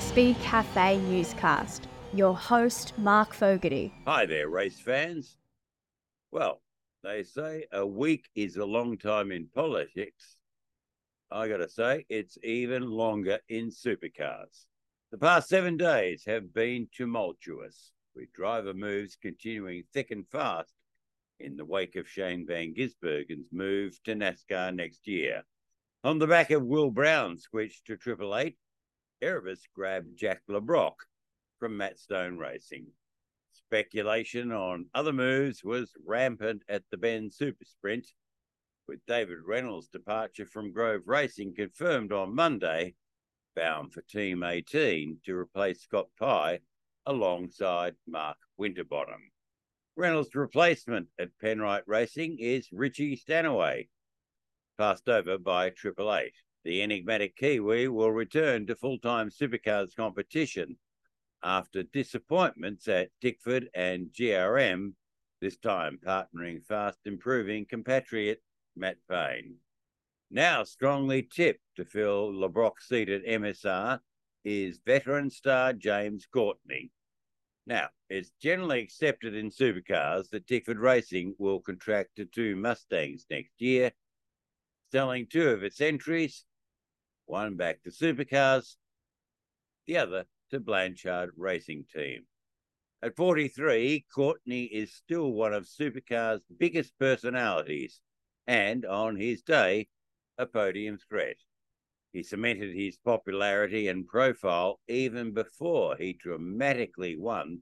the Speedcafe newscast. Your host, Mark Fogarty. Hi there, race fans. Well, they say a week is a long time in politics. I gotta say, it's even longer in supercars. The past seven days have been tumultuous, with driver moves continuing thick and fast in the wake of Shane Van Gisbergen's move to NASCAR next year. On the back of Will Brown's switch to Triple Eight, Erebus grabbed Jack Le Brocq from Matt Stone Racing. Speculation on other moves was rampant at the Bend Super Sprint, with David Reynolds' departure from Grove Racing confirmed on Monday, bound for Team 18 to replace Scott Pye alongside Mark Winterbottom. Reynolds' replacement at Penrite Racing is Richie Stanaway, passed over by Triple Eight. The enigmatic Kiwi will return to full time supercars competition after disappointments at Tickford and GRM, this time partnering fast improving compatriot Matt Payne. Now strongly tipped to fill Le Brocq's seat at MSR is veteran star James Courtney. Now, it's generally accepted in supercars that Tickford Racing will contract to two Mustangs next year, selling two of its entries, one back to supercars, the other to Blanchard Racing Team. At 43, Courtney is still one of supercars' biggest personalities and, on his day, a podium threat. He cemented his popularity and profile even before he dramatically won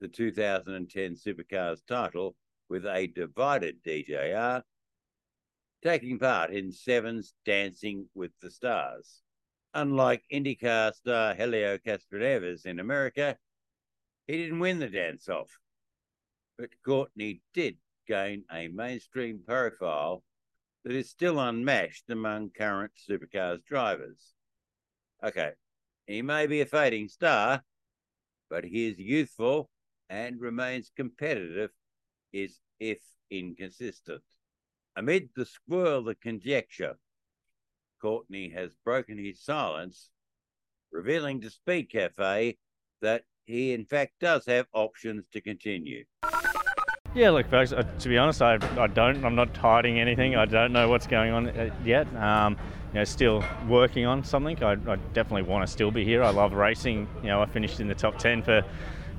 the 2010 Supercars title with a divided DJR, taking part in Seven's Dancing with the Stars. Unlike IndyCar star Helio Castroneves in America, he didn't win the dance off, but Courtney did gain a mainstream profile that is still unmatched among current supercars drivers. Okay, he may be a fading star, but he is youthful and remains competitive, is if inconsistent. Amid the swirl of conjecture, Courtney has broken his silence, revealing to Speedcafe that he, in fact, does have options to continue. Yeah, look, folks. Uh, to be honest, I, I don't. I'm not hiding anything. I don't know what's going on uh, yet. Um, you know, still working on something. I, I definitely want to still be here. I love racing. You know, I finished in the top ten for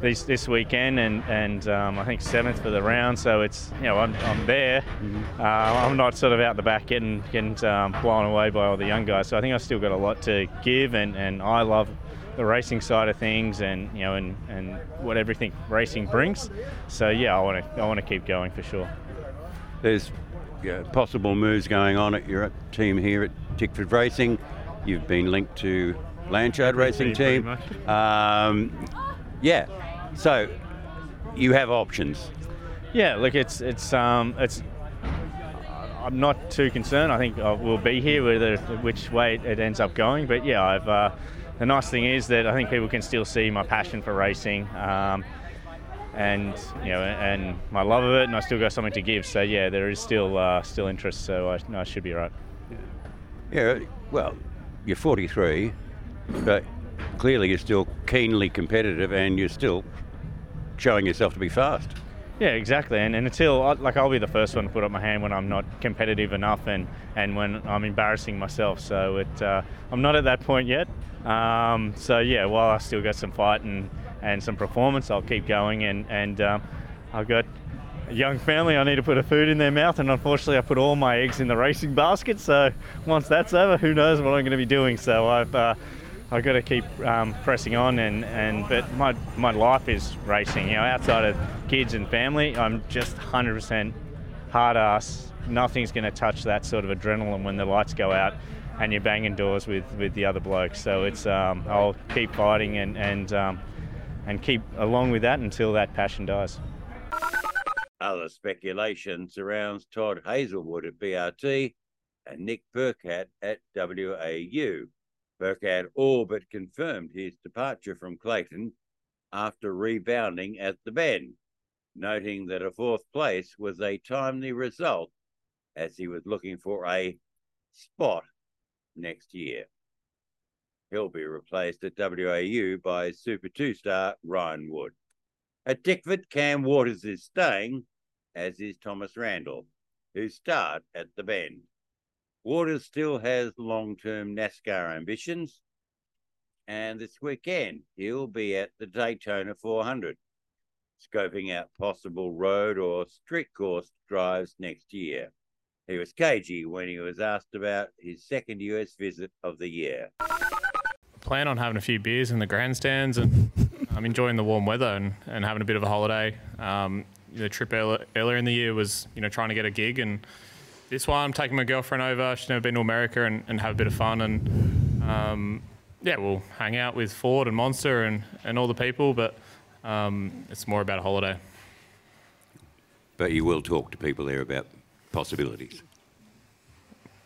this this weekend, and and um, I think seventh for the round. So it's you know I'm, I'm there. Mm-hmm. Uh, I'm not sort of out the back getting getting um, blown away by all the young guys. So I think I've still got a lot to give, and, and I love the racing side of things and you know and, and what everything racing brings. So yeah, I want to I want to keep going for sure. There's yeah, possible moves going on at your team here at Tickford Racing. You've been linked to Blanchard Racing Team. Um, yeah, so you have options. Yeah, look, it's it's um, it's. I'm not too concerned. I think we'll be here, whether which way it ends up going. But yeah, I've. Uh, the nice thing is that I think people can still see my passion for racing, um, and you know, and my love of it, and I still got something to give. So yeah, there is still uh, still interest. So I, no, I should be right. Yeah. Well, you're 43, but clearly you're still keenly competitive, and you're still showing yourself to be fast. Yeah, exactly. And, and until like I'll be the first one to put up my hand when I'm not competitive enough and, and when I'm embarrassing myself. So it uh, I'm not at that point yet. Um, so yeah, while I still got some fight and, and some performance, I'll keep going. And and um, I've got a young family. I need to put a food in their mouth, and unfortunately, I put all my eggs in the racing basket. So once that's over, who knows what I'm going to be doing? So I've uh, I've got to keep um, pressing on, and, and but my my life is racing. You know, outside of kids and family, I'm just 100% hard ass. Nothing's going to touch that sort of adrenaline when the lights go out and you're banging doors with, with the other blokes. So it's um, I'll keep fighting and and um, and keep along with that until that passion dies. Other speculation surrounds Todd Hazelwood at BRT and Nick Percat at WAU. Percat all but confirmed his departure from Clayton after rebounding at the Bend, noting that a fourth place was a timely result as he was looking for a spot next year. He'll be replaced at WAU by Super 2 star Ryan Wood. At Tickford, Cam Waters is staying, as is Thomas Randall, who start at the Bend. Waters still has long term NASCAR ambitions, and this weekend he'll be at the Daytona 400, scoping out possible road or street course drives next year. He was cagey when he was asked about his second US visit of the year. Plan on having a few beers in the grandstands and I'm enjoying the warm weather and, and having a bit of a holiday. Um, the trip earlier in the year was, you know, trying to get a gig, and this one I'm taking my girlfriend over. She's never been to America and, and have a bit of fun, and um, yeah, we'll hang out with Ford and Monster and, and all the people, but um, it's more about a holiday. But you will talk to people there about possibilities.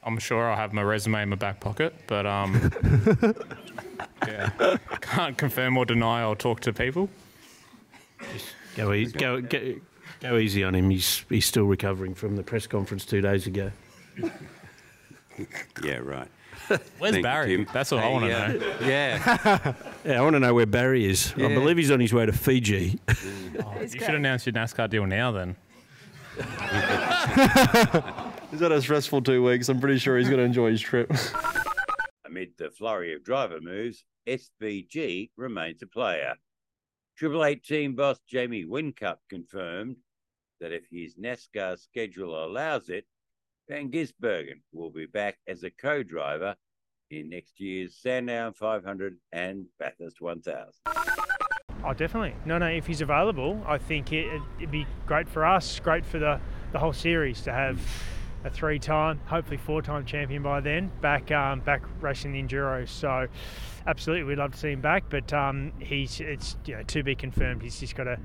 I'm sure I'll have my resume in my back pocket, but um, yeah, can't confirm or deny. I'll talk to people. Just go, easy, go, go, go easy on him. He's he's still recovering from the press conference two days ago. yeah, right. Where's Thank Barry? You, That's what hey, I want to uh, know. Yeah. yeah, I want to know where Barry is. Yeah. I believe he's on his way to Fiji. Oh, you should announce your NASCAR deal now then. He's had a stressful two weeks. I'm pretty sure he's going to enjoy his trip. Amid the flurry of driver moves, SVG remains a player. Triple Eight team boss Jamie Whincup confirmed that if his NASCAR schedule allows it, Van Gisbergen will be back as a co-driver in next year's Sandown 500 and Bathurst 1000. Oh, definitely. No, no. If he's available, I think it, would be great for us, great for the, the whole series to have a three-time, hopefully four-time champion by then, back um, back racing the enduro. So, absolutely, we'd love to see him back. But um, he's it's you know to be confirmed. He's just got to.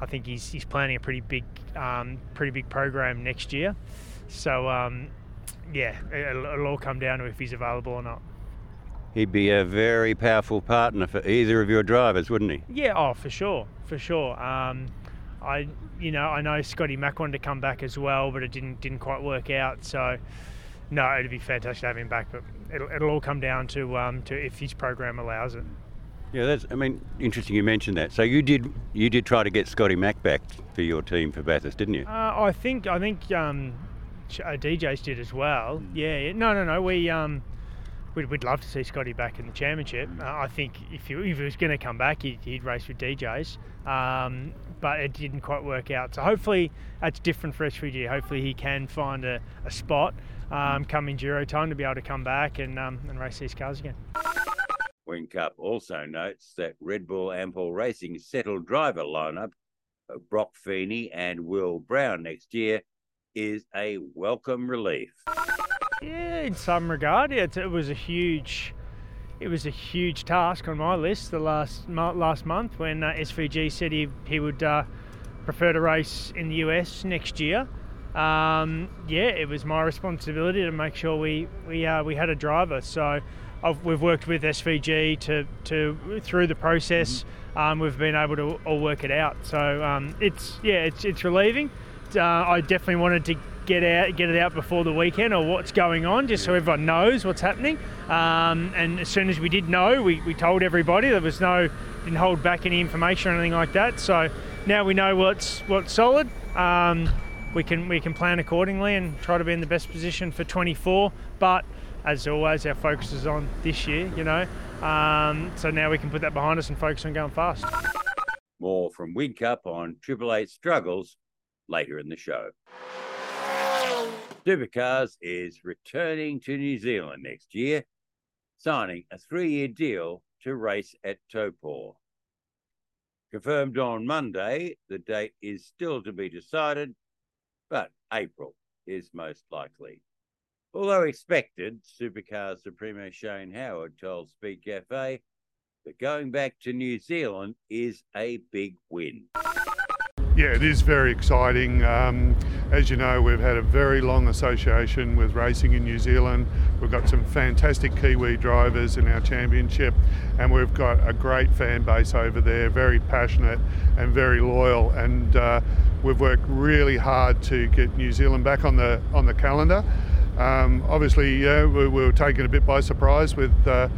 I think he's he's planning a pretty big um, pretty big program next year. So um, yeah, it'll, it'll all come down to if he's available or not. He'd be a very powerful partner for either of your drivers, wouldn't he? Yeah, oh, for sure, for sure. Um, I, you know, I know Scotty Mack wanted to come back as well, but it didn't didn't quite work out. So, no, it'd be fantastic to have him back, but it'll, it'll all come down to um, to if his program allows it. Yeah, that's. I mean, interesting you mentioned that. So you did you did try to get Scotty Mack back for your team for Bathurst, didn't you? Uh, I think I think um, uh, DJs did as well. Hmm. Yeah, no, no, no. We um, we'd, we'd love to see Scotty back in the championship. Uh, I think if he, if he was going to come back, he'd, he'd, race with DJs. Um, but it didn't quite work out. So hopefully that's different for SVG. Hopefully he can find a, a spot um, come enduro time to be able to come back and, um, and race these cars again. Whincup also notes that Red Bull Ampol Racing's settled driver lineup of Broc Feeney and Will Brown next year is a welcome relief. Yeah, in some regard, yeah, it was a huge it was a huge task on my list the last last month when uh, SVG said he he would uh, prefer to race in the US next year. Um, yeah, it was my responsibility to make sure we we uh, we had a driver. So I've, we've worked with SVG to to through the process. Mm-hmm. Um, we've been able to all work it out. So um, it's yeah, it's it's relieving. Uh, I definitely wanted to get out, get it out before the weekend or what's going on, just so everyone knows what's happening. Um, and as soon as we did know, we, we told everybody. There was no didn't hold back any information or anything like that. So now we know what's what's solid. Um, we can we can plan accordingly and try to be in the best position for 24. But as always, our focus is on this year. You know, um, so now we can put that behind us and focus on going fast. More from Whincup on Triple Eight struggles later in the show. Supercars is returning to New Zealand next year, signing a three year deal to race at Taupo. Confirmed on Monday, the date is still to be decided, but April is most likely. Although expected, supercar Supremo Shane Howard told Speedcafe that going back to New Zealand is a big win. Yeah, it is very exciting. Um, as you know, we've had a very long association with racing in New Zealand. We've got some fantastic Kiwi drivers in our championship, and we've got a great fan base over there, very passionate and very loyal. And uh, we've worked really hard to get New Zealand back on the on the calendar. Um, obviously, we, we, were taken a bit by surprise with uh,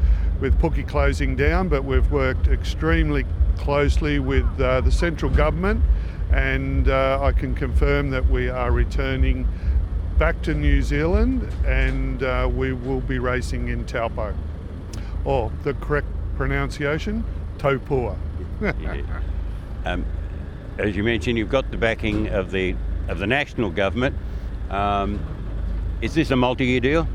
with Pookie closing down, but we've worked extremely closely with uh, the central government, and uh, I can confirm that we are returning back to New Zealand and uh, we will be racing in Taupo. Or the correct pronunciation, Topua. Yeah. Um, as you mentioned, you've got the backing of the of the national government. Um, is this a multi-year deal?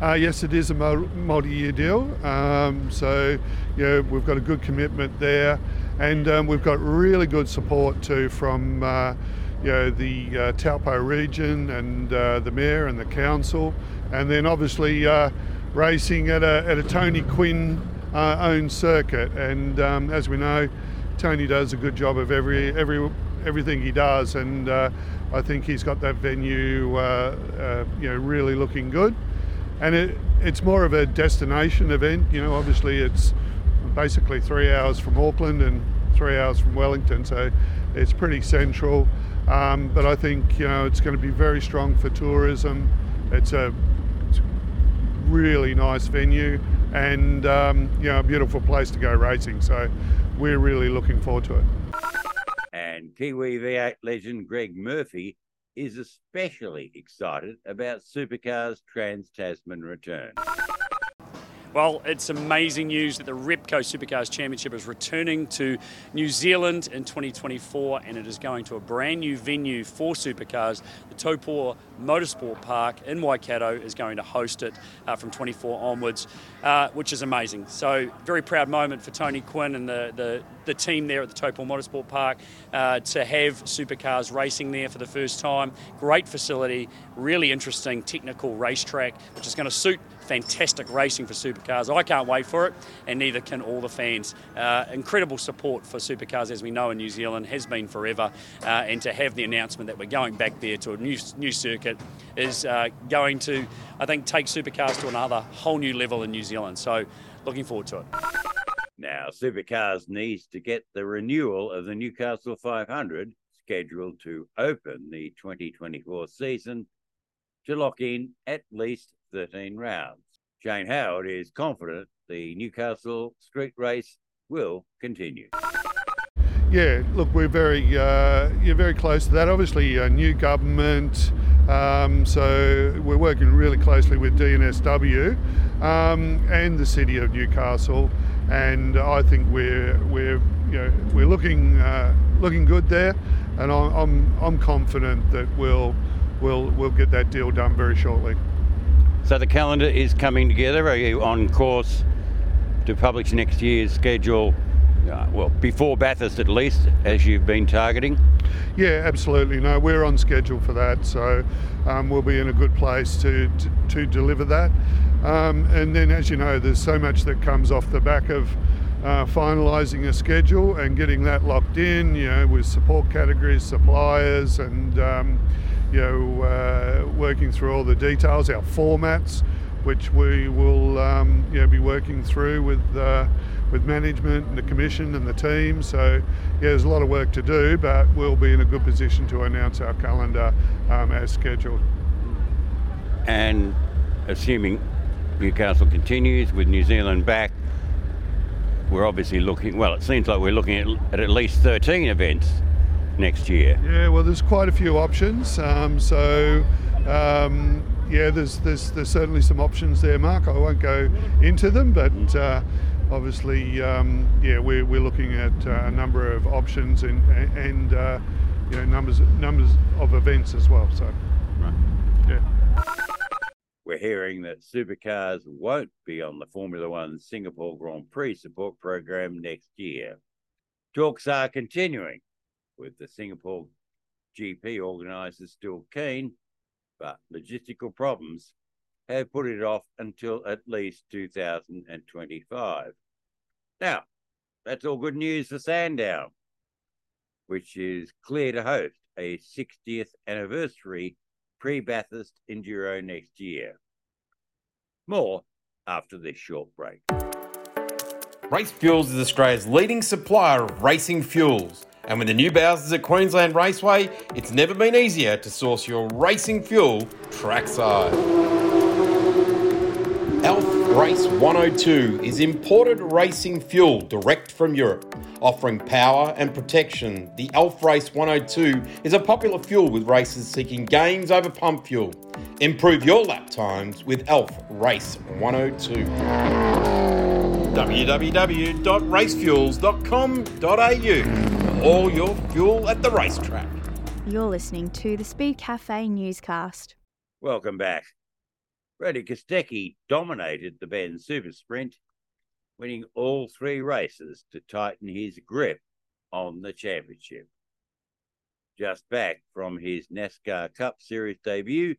Uh, yes, it is a multi-year deal. Um, so, you know, we've got a good commitment there, and um, we've got really good support too from, uh, you know, the uh, Taupo region and uh, the mayor and the council, and then obviously uh, racing at a at a Tony Quinn uh, owned circuit. And um, as we know, Tony does a good job of every every everything he does, and uh, I think he's got that venue, uh, uh, you know, really looking good. And it, it's more of a destination event. You know, obviously it's basically three hours from Auckland and three hours from Wellington, so it's pretty central. Um, but I think you know it's going to be very strong for tourism. It's a it's a really nice venue and um, you know a beautiful place to go racing. So we're really looking forward to it. And Kiwi V8 legend Greg Murphy is especially excited about Supercars Trans Tasman return. Well, it's amazing news that the Repco Supercars Championship is returning to New Zealand in 2024 and it is going to a brand new venue for supercars. The Taupo Motorsport Park in Waikato is going to host it uh, from 24 onwards, uh, which is amazing. So, very proud moment for Tony Quinn and the, the, the team there at the Taupo Motorsport Park uh, to have supercars racing there for the first time. Great facility, really interesting technical racetrack, which is going to suit fantastic racing for supercars. I can't wait for it, and neither can all the fans. Uh, incredible support for supercars, as we know in New Zealand, has been forever, uh, and to have the announcement that we're going back there to a new new circuit is uh, going to, I think, take supercars to another whole new level in New Zealand. So, looking forward to it. Now, Supercars needs to get the renewal of the Newcastle 500 scheduled to open the 2024 season to lock in at least 13 rounds. Shane Howard is confident the Newcastle street race will continue. Yeah, look, we're very uh, you're very close to that. Obviously, a new government, um, so we're working really closely with DNSW um, and the city of Newcastle, and I think we're we're you know we're looking uh, looking good there, and I'm, I'm I'm confident that we'll we'll we'll get that deal done very shortly. So the calendar is coming together. Are you on course to publish next year's schedule? Uh, well, before Bathurst at least, as you've been targeting. Yeah, absolutely. No, we're on schedule for that, so um, we'll be in a good place to to, to deliver that. Um, and then, as you know, there's so much that comes off the back of uh, finalising a schedule and getting that locked in. You know, with support categories, suppliers, and um, you know, uh, working through all the details, our formats, which we will um, you know be working through with. Uh, with management and the commission and the team. So, yeah, there's a lot of work to do, but we'll be in a good position to announce our calendar um, as scheduled. And assuming Newcastle continues with New Zealand back, we're obviously looking, well, it seems like we're looking at at, at least 13 events next year. Yeah, well, there's quite a few options. Um, so, um, yeah, there's, there's there's certainly some options there, Mark. I won't go into them, but uh, obviously, um, yeah, we're, we're looking at uh, a number of options and and uh, you know numbers numbers of events as well. So, Right. yeah. We're hearing that supercars won't be on the Formula One Singapore Grand Prix support program next year. Talks are continuing, with the Singapore GP organisers still keen, but logistical problems have put it off until at least 2025. Now, that's all good news for Sandown, which is clear to host a 60th anniversary pre Bathurst Enduro next year. More after this short break. Race Fuels is Australia's leading supplier of racing fuels. And with the new Bowsers at Queensland Raceway, it's never been easier to source your racing fuel trackside. Elf Race 102 is imported racing fuel direct from Europe, offering power and protection. The Elf Race 102 is a popular fuel with racers seeking gains over pump fuel. Improve your lap times with Elf Race 102. www.racefuels.com.au all your fuel at the racetrack. You're listening to the Speedcafe newscast. Welcome back. Brodie Kostecki dominated the Bend Super Sprint, winning all three races to tighten his grip on the championship. Just back from his NASCAR Cup Series debut,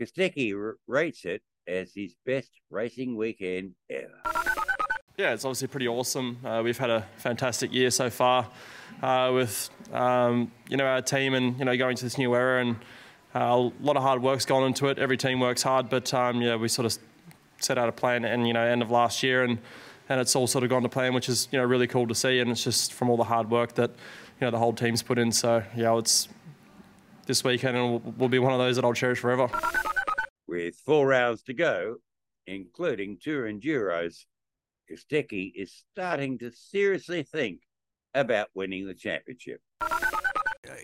Kostecki r- rates it as his best racing weekend ever. Yeah, it's obviously pretty awesome. Uh, we've had a fantastic year so far uh, with um, you know our team and you know going to this new era and uh, a lot of hard work's gone into it. Every team works hard, but um, yeah, we sort of set out a plan and you know end of last year and and it's all sort of gone to plan, which is you know really cool to see. And it's just from all the hard work that you know the whole team's put in. So yeah, it's this weekend and will, will be one of those that I'll cherish forever. With four rounds to go, including two enduros, Kostecki is starting to seriously think about winning the championship.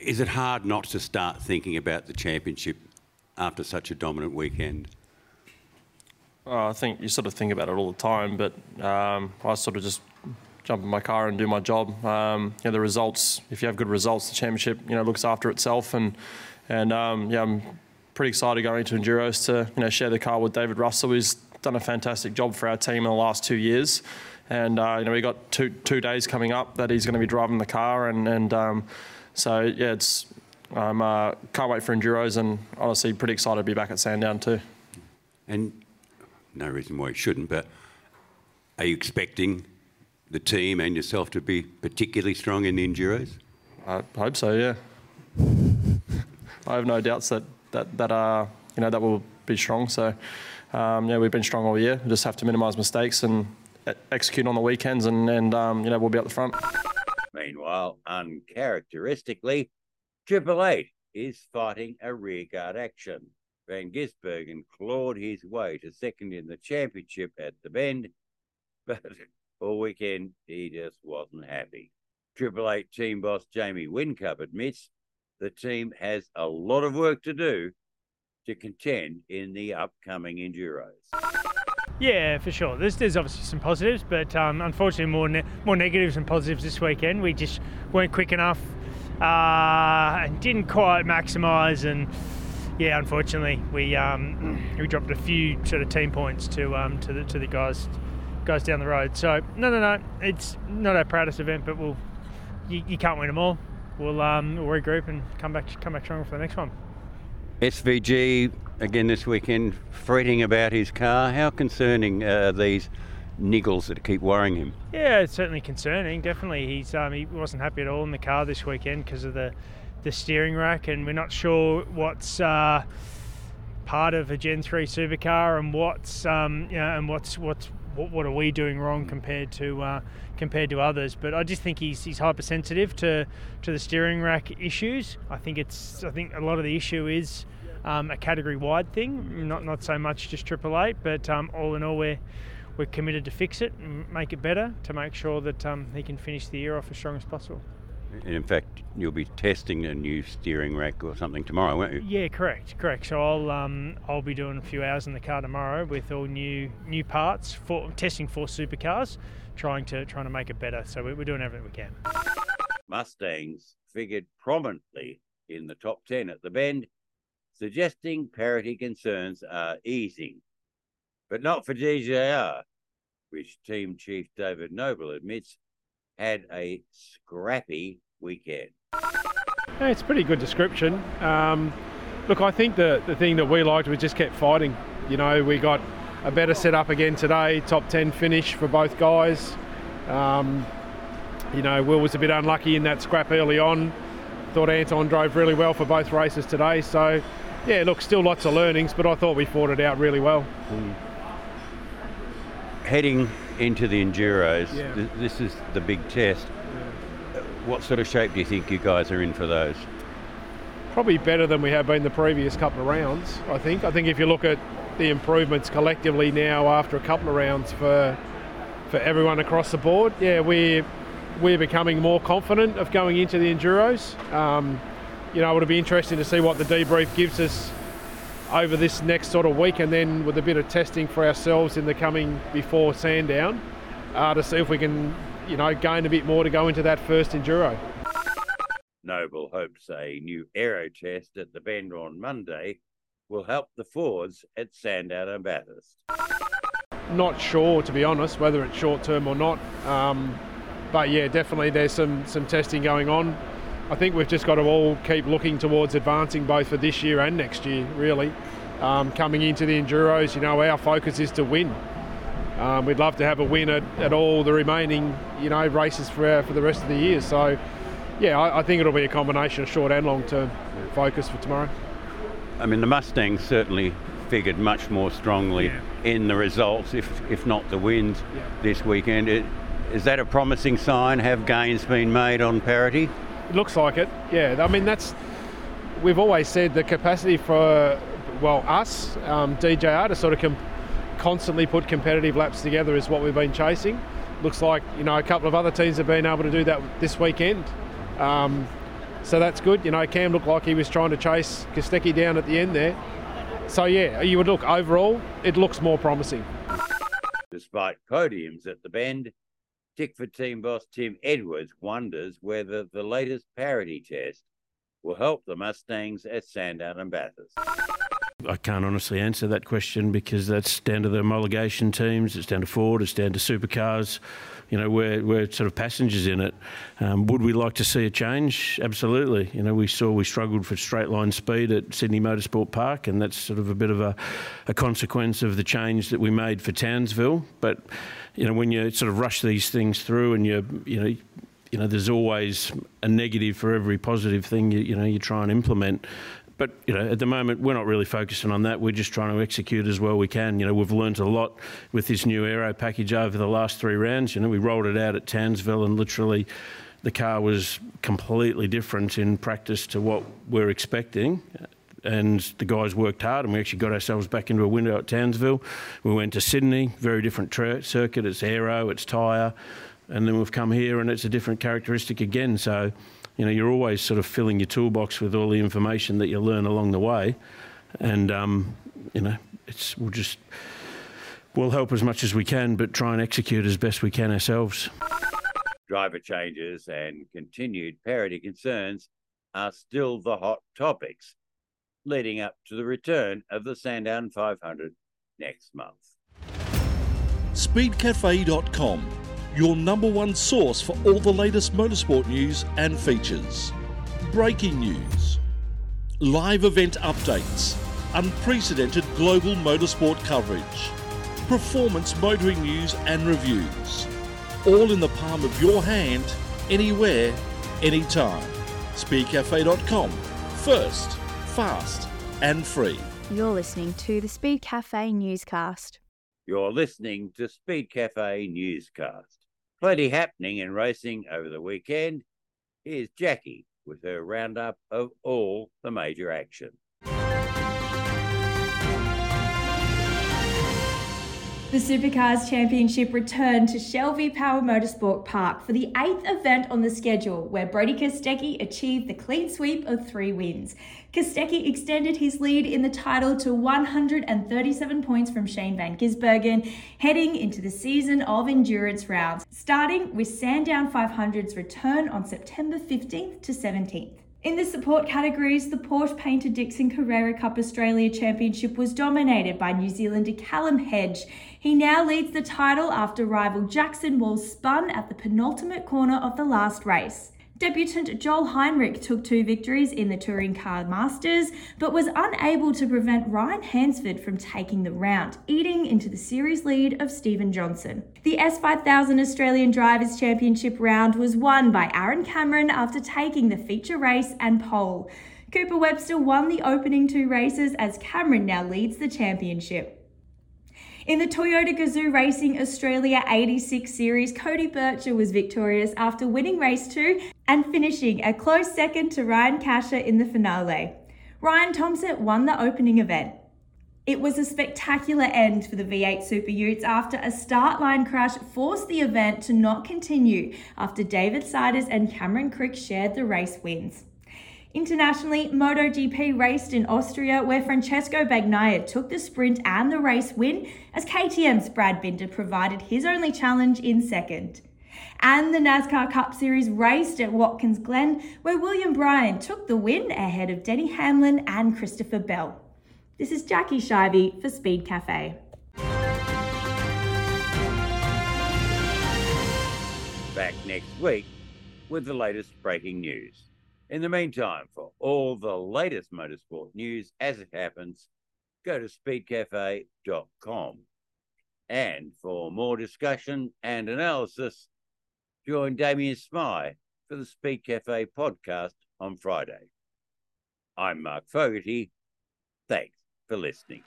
Is it hard not to start thinking about the championship after such a dominant weekend? Oh, I think you sort of think about it all the time, but um, I sort of just jump in my car and do my job. Um, you know, the results, if you have good results, the championship, you know, looks after itself. And, and um, yeah, I'm pretty excited going into Enduros to, you know, share the car with David Russell, who's done a fantastic job for our team in the last two years. And, uh, you know, we got two, two days coming up that he's going to be driving the car. And, and um, so, yeah, it's, I'm, uh, can't wait for Enduros and honestly pretty excited to be back at Sandown too. And no reason why you shouldn't, but are you expecting the team and yourself to be particularly strong in the Enduros? I hope so. Yeah. I have no doubts that that that uh you know that will be strong. So um, yeah, we've been strong all year. We just have to minimise mistakes and e- execute on the weekends, and and um, you know we'll be at the front. Meanwhile, uncharacteristically, Triple Eight is fighting a rearguard action. Van Gisbergen clawed his way to second in the championship at the Bend, but all weekend he just wasn't happy. Triple Eight team boss Jamie Whincup admits the team has a lot of work to do to contend in the upcoming Enduros. Yeah, for sure. There's, there's obviously some positives, but um, unfortunately more ne- more negatives than positives this weekend. We just weren't quick enough uh, and didn't quite maximise. And yeah, unfortunately, we um, we dropped a few sort of team points to um, to the to the guys guys down the road. So no, no, no, it's not our proudest event, but we'll you, you can't win them all. We'll um, we'll regroup and come back come back stronger for the next one. SVG again this weekend, fretting about his car. How concerning are these niggles that keep worrying him? Yeah, it's certainly concerning. Definitely, he's um, he wasn't happy at all in the car this weekend because of the the steering rack, and we're not sure what's uh, part of a Gen three supercar and what's um, you know, and what's what's what, what are we doing wrong compared to uh, compared to others. But I just think he's he's hypersensitive to to the steering rack issues. I think it's I think a lot of the issue is. Um, a category wide thing, not not so much just Triple Eight, but um, all in all, we're we're committed to fix it and make it better to make sure that um, he can finish the year off as strong as possible. And in fact, you'll be testing a new steering rack or something tomorrow, won't you? Yeah, correct, correct. So I'll um, I'll be doing a few hours in the car tomorrow with all new new parts for testing for supercars, trying to trying to make it better. So we're, we're doing everything we can. Mustangs figured prominently in the top 10 at the Bend, suggesting parity concerns are easing. But not for DJR, which team chief David Noble admits had a scrappy weekend. Yeah, it's a pretty good description. Um, look, I think the, the thing that we liked was just kept fighting. You know, we got a better setup again today, top 10 finish for both guys. Um, you know, Will was a bit unlucky in that scrap early on. Thought Anton drove really well for both races today. So, yeah, look, still lots of learnings, but I thought we fought it out really well. Heading into the Enduros, Yeah. th- this is the big test. What sort of shape do you think you guys are in for those? probably better than we have been the previous couple of rounds. I think. I think if you look at the improvements collectively now after a couple of rounds for for everyone across the board, yeah, we're we're becoming more confident of going into the enduros. Um, you know, it'll be interesting to see what the debrief gives us over this next sort of week, and then with a bit of testing for ourselves in the coming before Sandown uh, to see if we can, you know, gain a bit more to go into that first enduro. Noble hopes a new aero test at the Bend on Monday will help the Fords at Sandown and Bathurst. Not sure, to be honest, whether it's short term or not. Um, but yeah, definitely there's some some testing going on. I think we've just got to all keep looking towards advancing both for this year and next year. Really, um, coming into the enduros, you know, our focus is to win. Um, we'd love to have a win at, at all the remaining, you know, races for for the rest of the year. So yeah, I, I, think it'll be a combination of short and long term focus for tomorrow. I mean, the Mustangs certainly figured much more strongly yeah. in the results, if if not the wins yeah. this weekend. It, is that a promising sign? Have gains been made on parity? Looks like it. Yeah, I mean that's we've always said the capacity for well us um, DJR to sort of com- constantly put competitive laps together is what we've been chasing. Looks like you know a couple of other teams have been able to do that this weekend. Um, so that's good. You know, Cam looked like he was trying to chase Kostecki down at the end there. So yeah, you would look overall, it looks more promising. Despite podiums at the bend, Tickford team boss Tim Edwards wonders whether the latest parity test will help the Mustangs at Sandown and Bathurst. I can't honestly answer that question because that's down to the homologation teams, it's down to Ford, it's down to supercars. You know, we're, we're sort of passengers in it. Um, would we like to see a change? Absolutely. You know, we saw we struggled for straight line speed at Sydney Motorsport Park, and that's sort of a bit of a, a consequence of the change that we made for Townsville. But, you know, when you sort of rush these things through and you, you know, you know, there's always a negative for every positive thing you, you know you try and implement. But you know, at the moment, we're not really focusing on that. We're just trying to execute as well we can. You know, we've learned a lot with this new aero package over the last three rounds. You know, we rolled it out at Townsville, and literally, the car was completely different in practice to what we're expecting and the guys worked hard and we actually got ourselves back into a window at Townsville. We went to Sydney, very different circuit, it's aero, it's tyre, and then we've come here and it's a different characteristic again. So you know, you're always sort of filling your toolbox with all the information that you learn along the way, and um, you know, it's we'll just we'll help as much as we can, but try and execute as best we can ourselves. Driver changes and continued parity concerns are still the hot topics leading up to the return of the Sandown 500 next month. Speedcafe.com your number one source for all the latest motorsport news and features. Breaking news, live event updates, unprecedented global motorsport coverage, performance motoring news and reviews. All in the palm of your hand, anywhere, anytime. Speedcafe.com. First, fast, and free. You're listening to the Speedcafe newscast. You're listening to Speedcafe newscast. Plenty happening in racing over the weekend. Here's Jackie with her roundup of all the major action. The Supercars Championship returned to Shell V-Power Motorsport Park for the eighth event on the schedule, where Brodie Kostecki achieved the clean sweep of three wins. Kostecki extended his lead in the title to 137 points from Shane Van Gisbergen, heading into the season of endurance rounds, starting with Sandown 500's return on September 15th to 17th. In the support categories, the Porsche Paynter Dixon Carrera Cup Australia Championship was dominated by New Zealander Callum Hedge. He now leads the title after rival Jackson Walls spun at the penultimate corner of the last race. Debutant Joel Heinrich took two victories in the Touring Car Masters, but was unable to prevent Ryan Hansford from taking the round, eating into the series lead of Steven Johnson. The S5000 Australian Drivers' Championship round was won by Aaron Cameron after taking the feature race and pole. Cooper Webster won the opening two races as Cameron now leads the championship. In the Toyota Gazoo Racing Australia 86 Series, Cody Bircher was victorious after winning race two and finishing a close second to Ryan Casha in the finale. Ryan Thompson won the opening event. It was a spectacular end for the V8 Super Utes after a start line crash forced the event to not continue after David Sieders and Cameron Crick shared the race wins. Internationally, MotoGP raced in Austria where Francesco Bagnaia took the sprint and the race win as KTM's Brad Binder provided his only challenge in second. And the NASCAR Cup Series raced at Watkins Glen where William Byron took the win ahead of Denny Hamlin and Christopher Bell. This is Jackie Scheibe for Speedcafe. Back next week with the latest breaking news. In the meantime, for all the latest motorsport news as it happens, go to speedcafe.com. And for more discussion and analysis, join Damien Smythe for the Speedcafe podcast on Friday. I'm Mark Fogarty. Thanks for listening.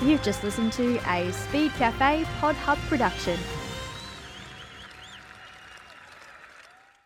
You've just listened to a Speedcafe Pod Hub production.